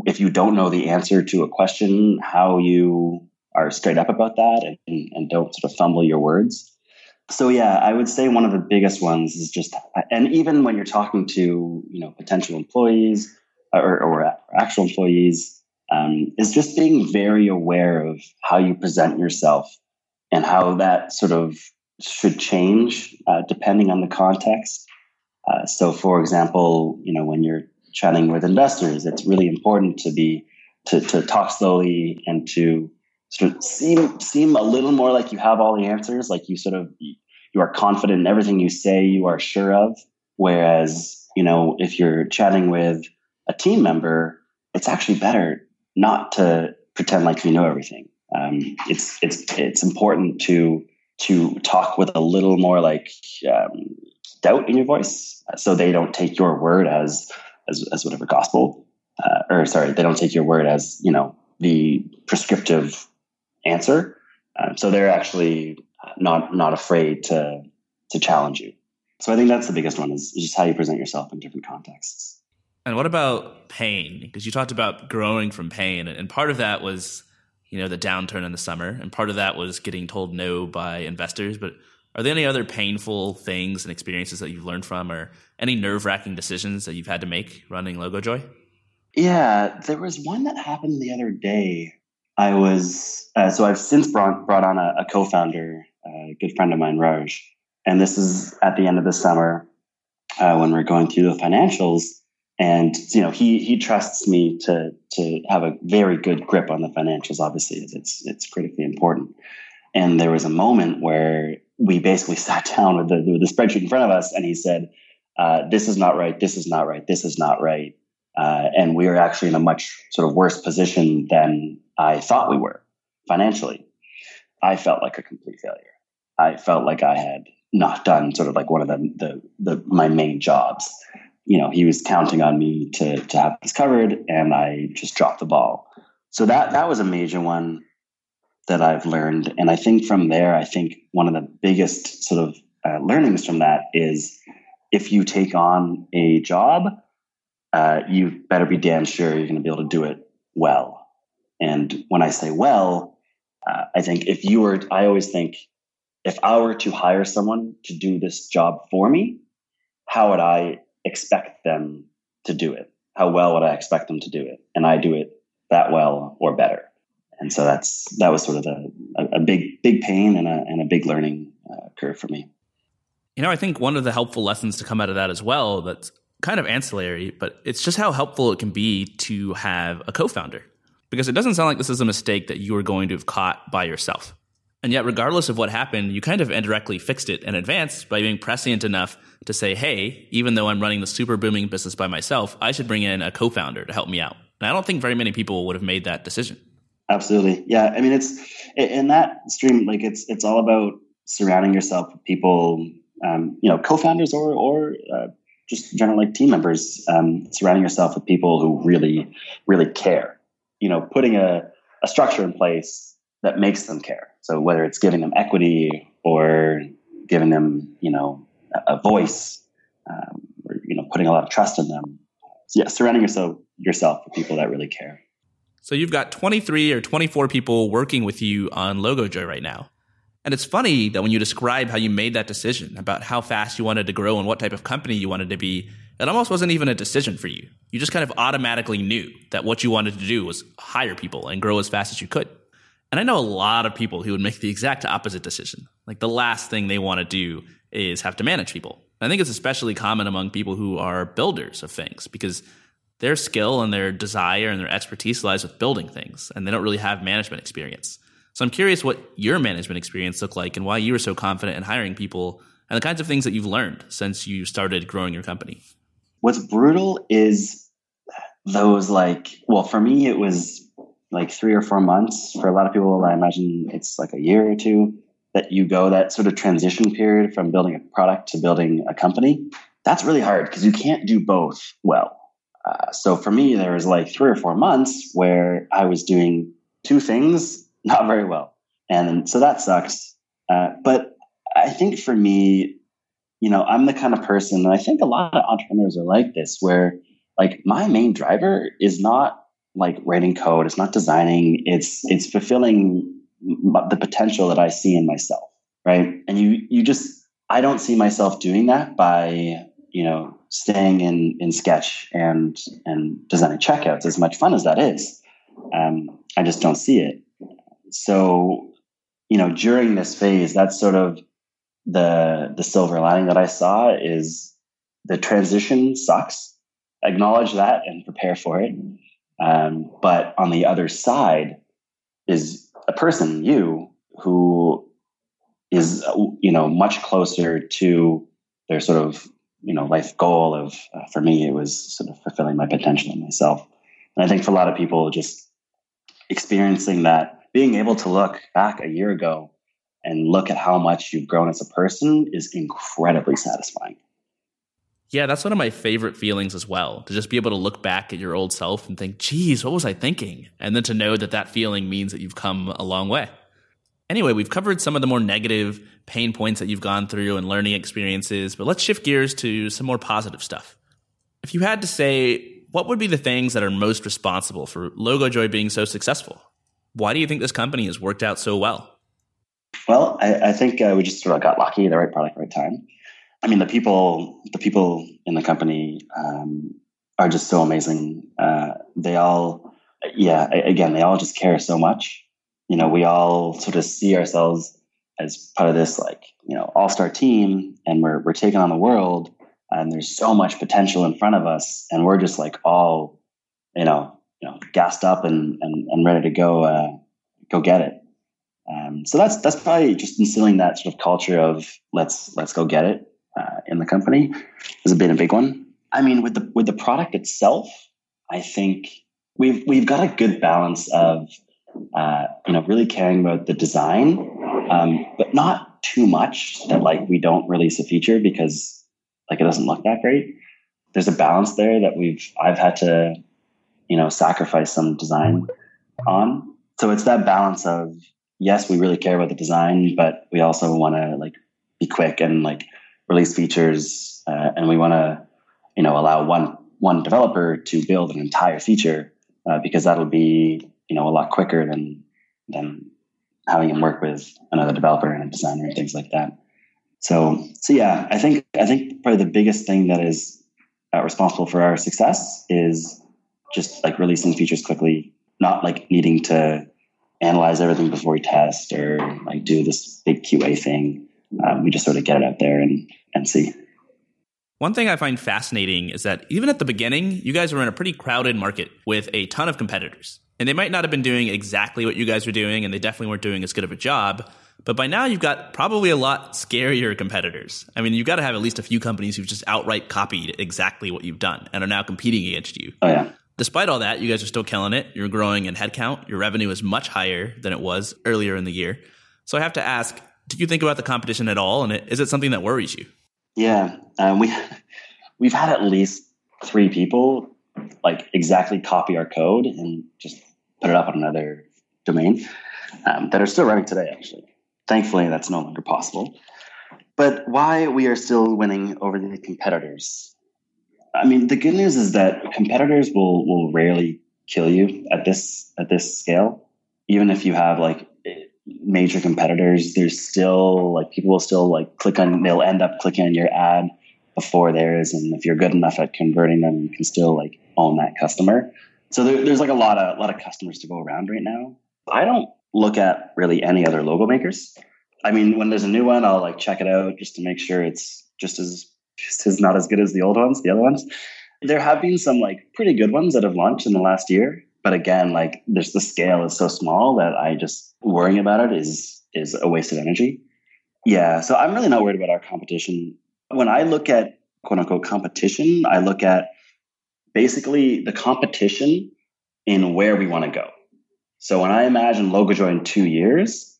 S2: If you don't know the answer to a question, how you are straight up about that and, and don't sort of fumble your words. So yeah, I would say one of the biggest ones is just, and even when you're talking to you know potential employees or, or actual employees, um, is just being very aware of how you present yourself and how that sort of should change uh, depending on the context. Uh, so, for example, you know when you're chatting with investors, it's really important to be to to talk slowly and to sort of seem seem a little more like you have all the answers, like you sort of you are confident in everything you say, you are sure of. Whereas, you know, if you're chatting with a team member, it's actually better not to pretend like you know everything. Um, it's it's it's important to to talk with a little more like um, doubt in your voice, so they don't take your word as as, as whatever gospel, uh, or sorry, they don't take your word as you know the prescriptive answer. Um, so they're actually not not afraid to to challenge you. So I think that's the biggest one is just how you present yourself in different contexts.
S1: And what about pain? Because you talked about growing from pain, and part of that was you know the downturn in the summer, and part of that was getting told no by investors. But are there any other painful things and experiences that you've learned from, or any nerve wracking decisions that you've had to make running Logojoy?
S2: Yeah, there was one that happened the other day I was uh, so I've since brought brought on a, a co-founder, a good friend of mine, Raj, and this is at the end of the summer uh, when we're going through the financials. And you know he he trusts me to to have a very good grip on the financials. Obviously, it's it's critically important. And there was a moment where we basically sat down with the, with the spreadsheet in front of us, and he said, uh, "This is not right. This is not right. This is not right." Uh, and we are actually in a much sort of worse position than I thought we were financially. I felt like a complete failure. I felt like I had not done sort of like one of the, the, the my main jobs. You know, he was counting on me to to have this covered, and I just dropped the ball. So that that was a major one that I've learned, and I think from there, I think one of the biggest sort of uh, learnings from that is if you take on a job, uh, you better be damn sure you're going to be able to do it well and when I say well, uh, I think if you were, I always think if I were to hire someone to do this job for me, how would I expect them to do it? How well would I expect them to do it? And I do it that well or better. And so that's that was sort of a, a big big pain and a, and a big learning uh, curve for me.
S1: You know, I think one of the helpful lessons to come out of that as well that's kind of ancillary, but it's just how helpful it can be to have a co-founder because it doesn't sound like this is a mistake that you are going to have caught by yourself. And yet, regardless of what happened, you kind of indirectly fixed it in advance by being prescient enough to say, hey, even though I'm running the super booming business by myself, I should bring in a co founder to help me out. And I don't think very many people would have made that decision.
S2: Absolutely. Yeah. I mean, it's in that stream, like it's, it's all about surrounding yourself with people, um, you know, co founders or, or, uh, just general like team members, um, surrounding yourself with people who really, really care you know, putting a, a structure in place that makes them care. So whether it's giving them equity or giving them, you know, a, voice, um, or you know, putting a lot of trust in them. So yeah, surrounding yourself yourself with people that really care.
S1: So you've got 23 or 24 people working with you on Logojoy right now. And it's funny that when you describe how you made that decision about how fast you wanted to grow and what type of company you wanted to be, it almost wasn't even a decision for you. You just kind of automatically knew that what you wanted to do was hire people and grow as fast as you could. And I know a lot of people who would make the exact opposite decision. Like the last thing they want to do is have to manage people. I think it's especially common among people who are builders of things because their skill and their desire and their expertise lies with building things, and they don't really have management experience. So I'm curious what your management experience looked like and why you were so confident in hiring people and the kinds of things that you've learned since you started growing your company.
S2: What's brutal is those like, well, for me, it was like three or four months. For a lot of people, I imagine it's like a year or two that you go that sort of transition period from building a product to building a company. That's really hard because you can't do both well. Uh, so for me, there was like three or four months where I was doing two things not very well. And so that sucks. Uh, but I think for me, you know, I'm the kind of person, and I think a lot of entrepreneurs are like this, where like my main driver is not like writing code, it's not designing, it's it's fulfilling the potential that I see in myself, right? And you you just I don't see myself doing that by you know staying in in Sketch and and designing checkouts. As much fun as that is, um, I just don't see it. So you know during this phase, that's sort of the the silver lining that I saw is the transition sucks. Acknowledge that and prepare for it. Um, but on the other side is a person, you, who is you know much closer to their sort of you know life goal of uh, for me it was sort of fulfilling my potential in myself. And i think for a lot of people just experiencing that being able to look back a year ago and look at how much you've grown as a person is incredibly satisfying
S1: yeah, that's one of my favorite feelings as well. To just be able to look back at your old self and think, geez, what was I thinking? And then to know that that feeling means that you've come a long way. Anyway, we've covered some of the more negative pain points that you've gone through and learning experiences, but let's shift gears to some more positive stuff. If you had to say, what would be the things that are most responsible for LogoJoy being so successful? Why do you think this company has worked out so well?
S2: Well, I, I think uh, we just sort of got lucky, the right product, right time. I mean, the people, the people in the company um, are just so amazing. Uh, they all, yeah, again, they all just care so much. You know, we all sort of see ourselves as part of this, like, you know, all-star team, and we're we're taking on the world, and there's so much potential in front of us, and we're just like all, you know, you know, gassed up and and, and ready to go, uh, go get it. Um, so that's that's probably just instilling that sort of culture of let's let's go get it uh, in the company has been a big one. I mean, with the with the product itself, I think we've we've got a good balance of uh, you know really caring about the design, um, but not too much that like we don't release a feature because like it doesn't look that great. There's a balance there that we've I've had to you know sacrifice some design on. So it's that balance of yes, we really care about the design, but we also want to like be quick and like release features, uh, and we want to, you know, allow one one developer to build an entire feature uh, because that'll be, you know, a lot quicker than than having him work with another developer and a designer and things like that. So, so yeah, I think I think probably the biggest thing that is uh, responsible for our success is just like releasing features quickly, not like needing to analyze everything before we test or like do this big QA thing um, we just sort of get it out there and, and see.
S1: One thing I find fascinating is that even at the beginning, you guys were in a pretty crowded market with a ton of competitors. And they might not have been doing exactly what you guys were doing, and they definitely weren't doing as good of a job. But by now, you've got probably a lot scarier competitors. I mean, you've got to have at least a few companies who've just outright copied exactly what you've done and are now competing against you.
S2: Oh, yeah.
S1: Despite all that, you guys are still killing it. You're growing in headcount. Your revenue is much higher than it was earlier in the year. So I have to ask do you think about the competition at all? And is it something that worries you?
S2: Yeah, um, we we've had at least three people like exactly copy our code and just put it up on another domain um, that are still running today. Actually, thankfully, that's no longer possible. But why we are still winning over the competitors? I mean, the good news is that competitors will will rarely kill you at this at this scale, even if you have like major competitors, there's still like people will still like click on, they'll end up clicking on your ad before theirs. And if you're good enough at converting them, you can still like own that customer. So there, there's like a lot of, a lot of customers to go around right now. I don't look at really any other logo makers. I mean, when there's a new one, I'll like check it out just to make sure it's just as, just as not as good as the old ones, the other ones. There have been some like pretty good ones that have launched in the last year but again, like there's the scale is so small that I just worrying about it is is a waste of energy. Yeah, so I'm really not worried about our competition. When I look at quote unquote competition, I look at basically the competition in where we want to go. So when I imagine LogoJoy in two years,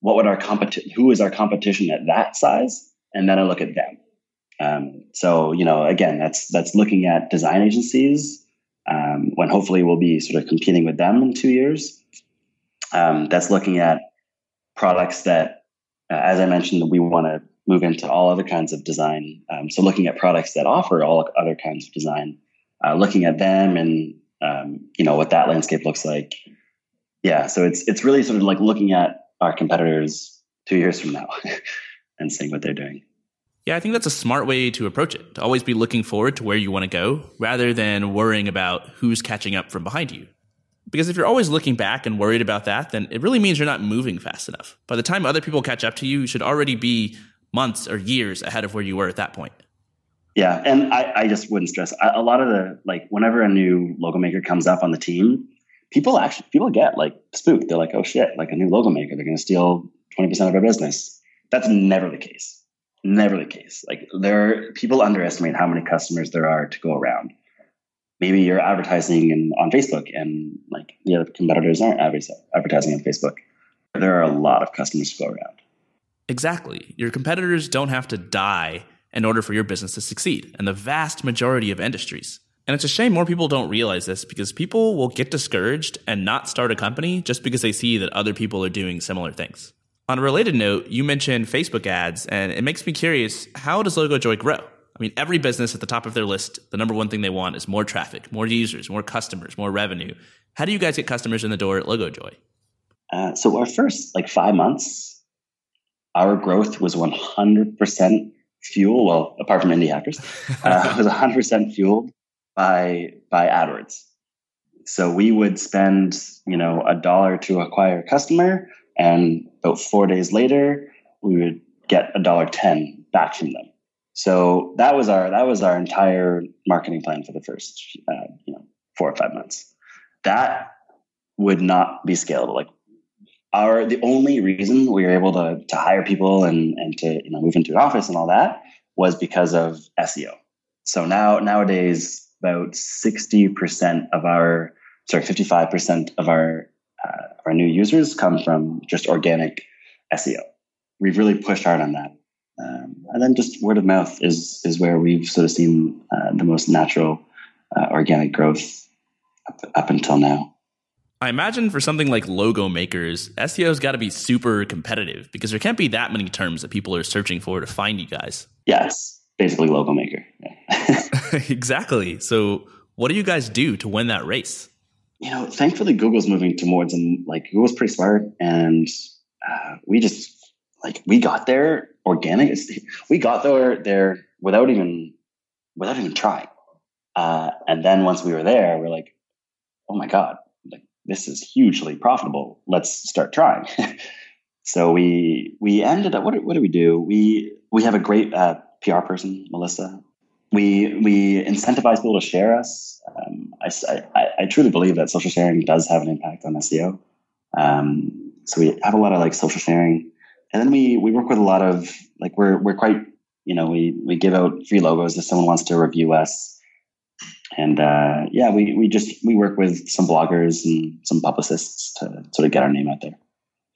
S2: what would our competition? Who is our competition at that size? And then I look at them. Um, so you know, again, that's that's looking at design agencies um, when hopefully we'll be sort of competing with them in two years. Um, that's looking at products that, uh, as I mentioned, we want to move into all other kinds of design. Um, so looking at products that offer all other kinds of design, uh, looking at them and um, you know what that landscape looks like. Yeah, so it's it's really sort of like looking at our competitors two years from now and seeing what they're doing.
S1: Yeah, I think that's a smart way to approach it. To always be looking forward to where you want to go rather than worrying about who's catching up from behind you. Because if you're always looking back and worried about that, then it really means you're not moving fast enough. By the time other people catch up to you, you should already be months or years ahead of where you were at that point.
S2: Yeah, and I, I just wouldn't stress a lot of the like whenever a new logo maker comes up on the team, people actually people get like spooked. They're like, oh shit, like a new logo maker, they're going to steal twenty percent of our business. That's never the case. Never the case. Like there, people underestimate how many customers there are to go around. Maybe you're advertising in, on Facebook, and like the other competitors aren't advertising on Facebook. There are a lot of customers to go around.
S1: Exactly. Your competitors don't have to die in order for your business to succeed in the vast majority of industries. And it's a shame more people don't realize this because people will get discouraged and not start a company just because they see that other people are doing similar things. On a related note, you mentioned Facebook ads, and it makes me curious how does LogoJoy grow? I mean, every business at the top of their list, the number one thing they want is more traffic, more users, more customers, more revenue. How do you guys get customers in the door at LogoJoy?
S2: Uh, so, our first like five months, our growth was 100% fuel. Well, apart from indie hackers, uh, was 100% fueled by by AdWords. So we would spend, you know, a dollar to acquire a customer, and about four days later, we would get a dollar ten back from them. So that was our that was our entire marketing plan for the first, uh, you know, four or five months. That would not be scalable. Like our the only reason we were able to to hire people and and to you know move into an office and all that was because of SEO. So now nowadays about 60% of our sorry 55% of our uh, our new users come from just organic SEO. We've really pushed hard on that. Um, and then just word of mouth is is where we've sort of seen uh, the most natural uh, organic growth up, up until now.
S1: I imagine for something like logo makers, SEO's got to be super competitive because there can't be that many terms that people are searching for to find you guys.
S2: Yes, basically logo maker.
S1: Yeah. exactly. So, what do you guys do to win that race?
S2: You know, thankfully, Google's moving towards and like Google's pretty smart, and uh, we just like we got there organic. We got there there without even without even trying. Uh, and then once we were there, we're like, oh my god, like this is hugely profitable. Let's start trying. so we we ended up. What, what do we do? We we have a great uh, PR person, Melissa. We we incentivize people to share us. Um, I, I, I truly believe that social sharing does have an impact on SEO. Um, so we have a lot of like social sharing, and then we we work with a lot of like we're we're quite you know we we give out free logos if someone wants to review us and uh, yeah, we we just we work with some bloggers and some publicists to sort of get our name out there.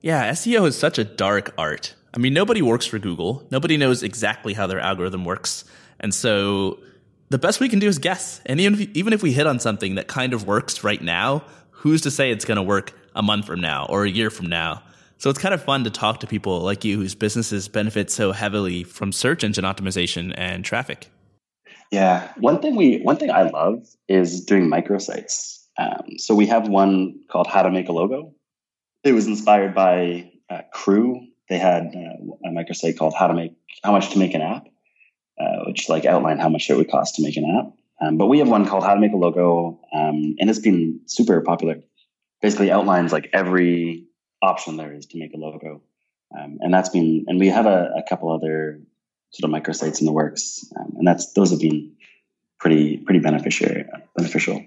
S1: Yeah, SEO is such a dark art. I mean, nobody works for Google. Nobody knows exactly how their algorithm works, and so the best we can do is guess. And even if, even if we hit on something that kind of works right now, who's to say it's going to work a month from now or a year from now? So it's kind of fun to talk to people like you whose businesses benefit so heavily from search engine optimization and traffic.
S2: Yeah, one thing we one thing I love is doing microsites. Um, so we have one called How to Make a Logo. It was inspired by uh, Crew. They had uh, a microsite called How to Make How Much to Make an App, uh, which like outlined how much it would cost to make an app. Um, but we have one called How to Make a Logo, um, and it's been super popular. Basically, outlines like every option there is to make a logo, um, and that's been. And we have a, a couple other sort of microsites in the works, um, and that's those have been pretty pretty beneficial. Beneficial.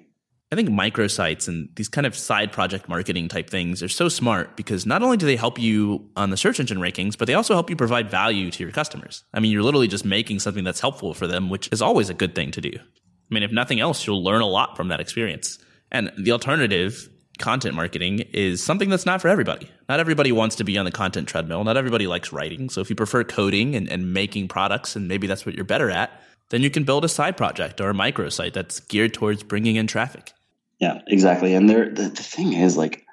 S1: I think microsites and these kind of side project marketing type things are so smart because not only do they help you on the search engine rankings, but they also help you provide value to your customers. I mean, you're literally just making something that's helpful for them, which is always a good thing to do. I mean, if nothing else, you'll learn a lot from that experience. And the alternative content marketing is something that's not for everybody. Not everybody wants to be on the content treadmill. Not everybody likes writing. So if you prefer coding and, and making products and maybe that's what you're better at, then you can build a side project or a microsite that's geared towards bringing in traffic.
S2: Yeah, exactly. And there, the, the thing is, like,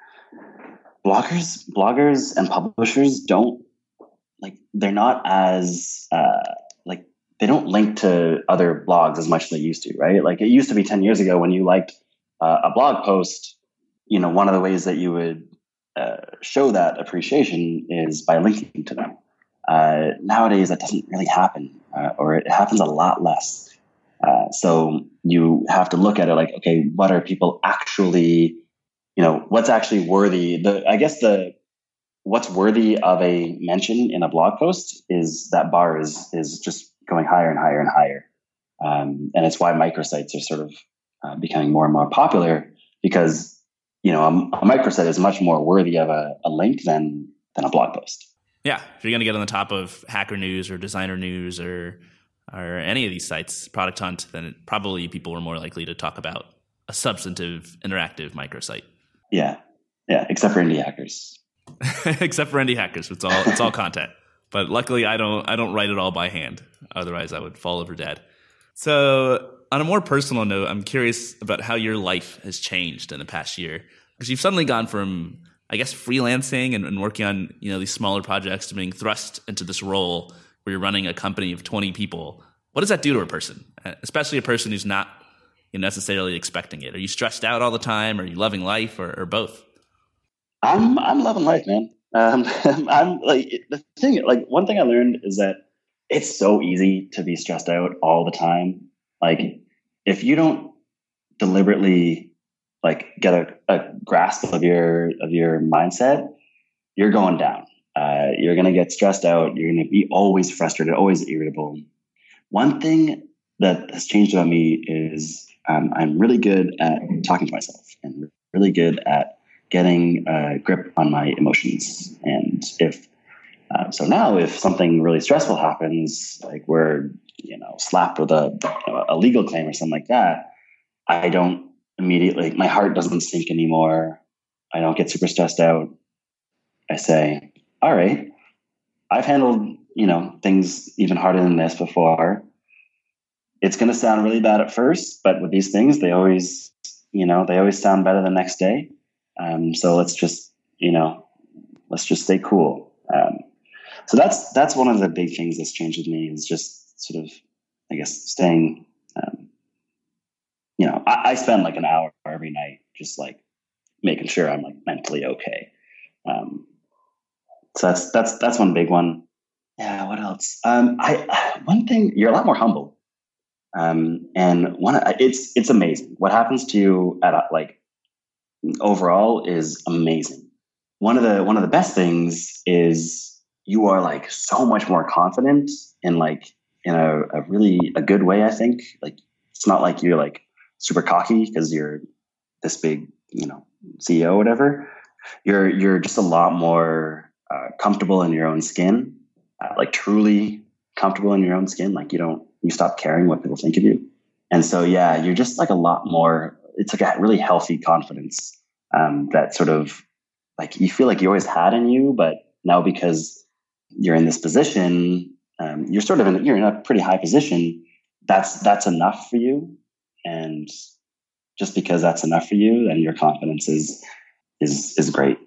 S2: bloggers, bloggers, and publishers don't like they're not as uh, like they don't link to other blogs as much as they used to, right? Like it used to be ten years ago when you liked uh, a blog post, you know, one of the ways that you would uh, show that appreciation is by linking to them. Uh, nowadays, that doesn't really happen, uh, or it happens a lot less. Uh, so you have to look at it like, okay, what are people actually, you know, what's actually worthy? The I guess the what's worthy of a mention in a blog post is that bar is is just going higher and higher and higher, um, and it's why microsites are sort of uh, becoming more and more popular because you know a, a microsite is much more worthy of a, a link than than a blog post.
S1: Yeah, if you're going to get on the top of Hacker News or Designer News or or any of these sites, Product Hunt, then probably people are more likely to talk about a substantive, interactive microsite.
S2: Yeah, yeah, except for indie hackers.
S1: except for indie hackers, it's all it's all content. But luckily, I don't I don't write it all by hand. Otherwise, I would fall over dead. So, on a more personal note, I'm curious about how your life has changed in the past year because you've suddenly gone from I guess freelancing and, and, working on you know these smaller projects to being thrust into this role where you're running a company of 20 people. What does that do to a person, uh, especially a person who's not necessarily expecting it? Are you stressed out all the time? Are you loving life, or, or both?
S2: I'm I'm loving life, man. Um, I'm like the thing. Like one thing I learned is that it's so easy to be stressed out all the time. Like if you don't deliberately like get a, a grasp of your of your mindset, you're going down. Uh, you're going to get stressed out. You're going to be always frustrated, always irritable. One thing that has changed about me is um, I'm really good at talking to myself and really good at getting a grip on my emotions. And if uh, so, now if something really stressful happens, like we're you know slapped with a, a legal claim or something like that, I don't immediately, my heart doesn't sink anymore. I don't get super stressed out. I say, all right, I've handled, you know, things even harder than this before. It's going to sound really bad at first, but with these things, they always, you know, they always sound better the next day. Um, so let's just, you know, let's just stay cool. Um, so that's that's one of the big things that's changed with me is just sort of, I guess, staying um, you know, I, I, spend like an hour every night just like making sure I'm like mentally okay. Um, so that's that's that's one big one. Yeah. What else? Um, I one thing you're a lot more humble, um, and one it's it's amazing what happens to you at like overall is amazing. One of the one of the best things is you are like so much more confident in like in a, a really a good way. I think like it's not like you're like super cocky because you're this big, you know, CEO whatever. You're you're just a lot more uh, comfortable in your own skin, uh, like truly comfortable in your own skin. Like you don't you stop caring what people think of you, and so yeah, you're just like a lot more. It's like a really healthy confidence um, that sort of like you feel like you always had in you, but now because you're in this position, um, you're sort of in you're in a pretty high position. That's that's enough for you and just because that's enough for you then your confidence is is is great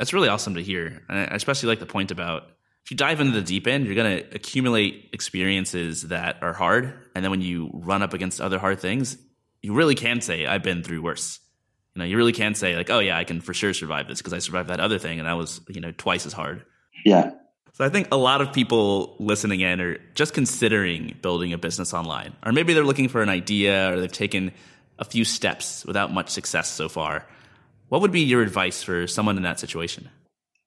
S1: that's really awesome to hear. I especially like the point about if you dive into the deep end you're going to accumulate experiences that are hard. And then when you run up against other hard things you really can say i've been through worse. You know you really can say like oh yeah i can for sure survive this because i survived that other thing and that was you know twice as hard.
S2: Yeah.
S1: So I think a lot of people listening in are just considering building a business online, or maybe they're looking for an idea, or they've taken a few steps without much success so far. What would be your advice for someone in that situation?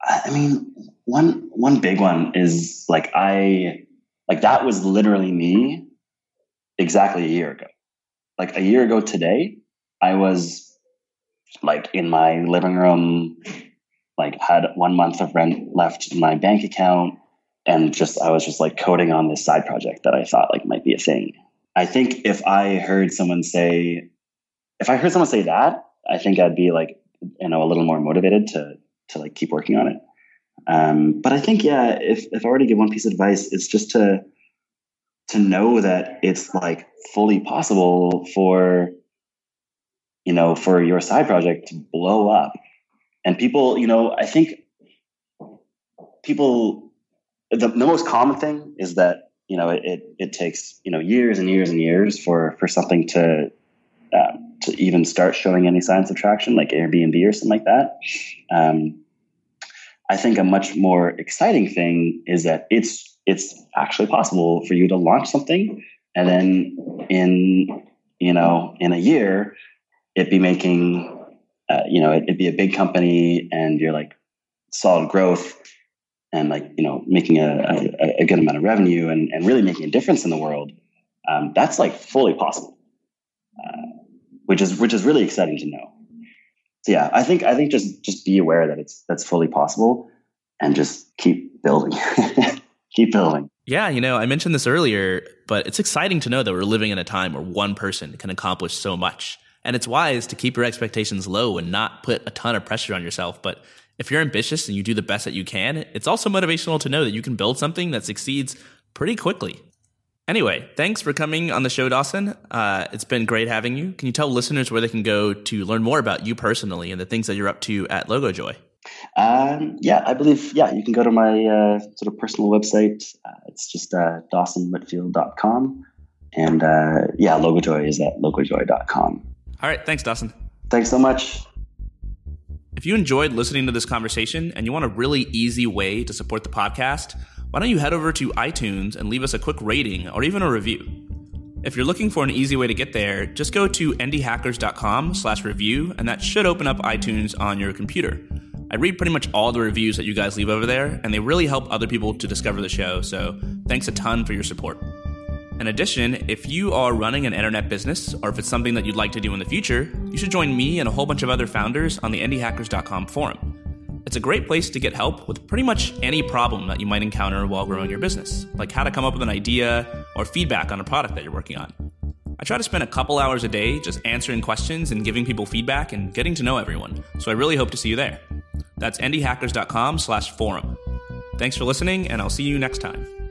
S2: I mean, one one big one is like I like that was literally me exactly a year ago. Like a year ago today, I was like in my living room like had one month of rent left in my bank account and just I was just like coding on this side project that I thought like might be a thing. I think if I heard someone say if I heard someone say that, I think I'd be like, you know, a little more motivated to to like keep working on it. Um, but I think yeah, if if I were to give one piece of advice, it's just to to know that it's like fully possible for you know for your side project to blow up and people you know i think people the, the most common thing is that you know it, it, it takes you know years and years and years for for something to um, to even start showing any signs of traction like airbnb or something like that. Um, i think a much more exciting thing is that it's it's actually possible for you to launch something and then in you know in a year it be making uh, you know it, be a big company and you're like solid growth and like you know making a, a, a, good amount of revenue and, and really making a difference in the world. Um, that's like fully possible. Uh, which is which is really exciting to know. So yeah i think i think just just be aware that it's that's fully possible and just keep building. Keep building.
S1: Yeah you know i mentioned this earlier but it's exciting to know that we're living in a time where one person can accomplish so much. And it's wise to keep your expectations low and not put a ton of pressure on yourself. But if you're ambitious and you do the best that you can, it's also motivational to know that you can build something that succeeds pretty quickly. Anyway, thanks for coming on the show, Dawson. Uh, it's been great having you. Can you tell listeners where they can go to learn more about you personally and the things that you're up to at LogoJoy?
S2: Um, yeah, I believe, yeah, you can go to my uh, sort of personal website. Uh, it's just uh, dawsonwhitfield.com. And uh, yeah, LogoJoy is at logojoy.com.
S1: All right. Thanks, Dawson.
S2: Thanks so much.
S1: If you enjoyed listening to this conversation and you want a really easy way to support the podcast, why don't you head over to iTunes and leave us a quick rating or even a review? If you're looking for an easy way to get there, just go to indiehackers.com slash review, and that should open up iTunes on your computer. I read pretty much all the reviews that you guys leave over there, and they really help other people to discover the show, so thanks a ton for your support. In addition, if you are running an internet business, or if it's something that you'd like to do in the future, you should join me and a whole bunch of other founders on the indiehackers.com forum. It's a great place to get help with pretty much any problem that you might encounter while growing your business, like how to come up with an idea or feedback on a product that you're working on. I try to spend a couple hours a day just answering questions and giving people feedback and getting to know everyone, so I really hope to see you there. That's indiehackers.com slash forum. Thanks for listening, and I'll see you next time.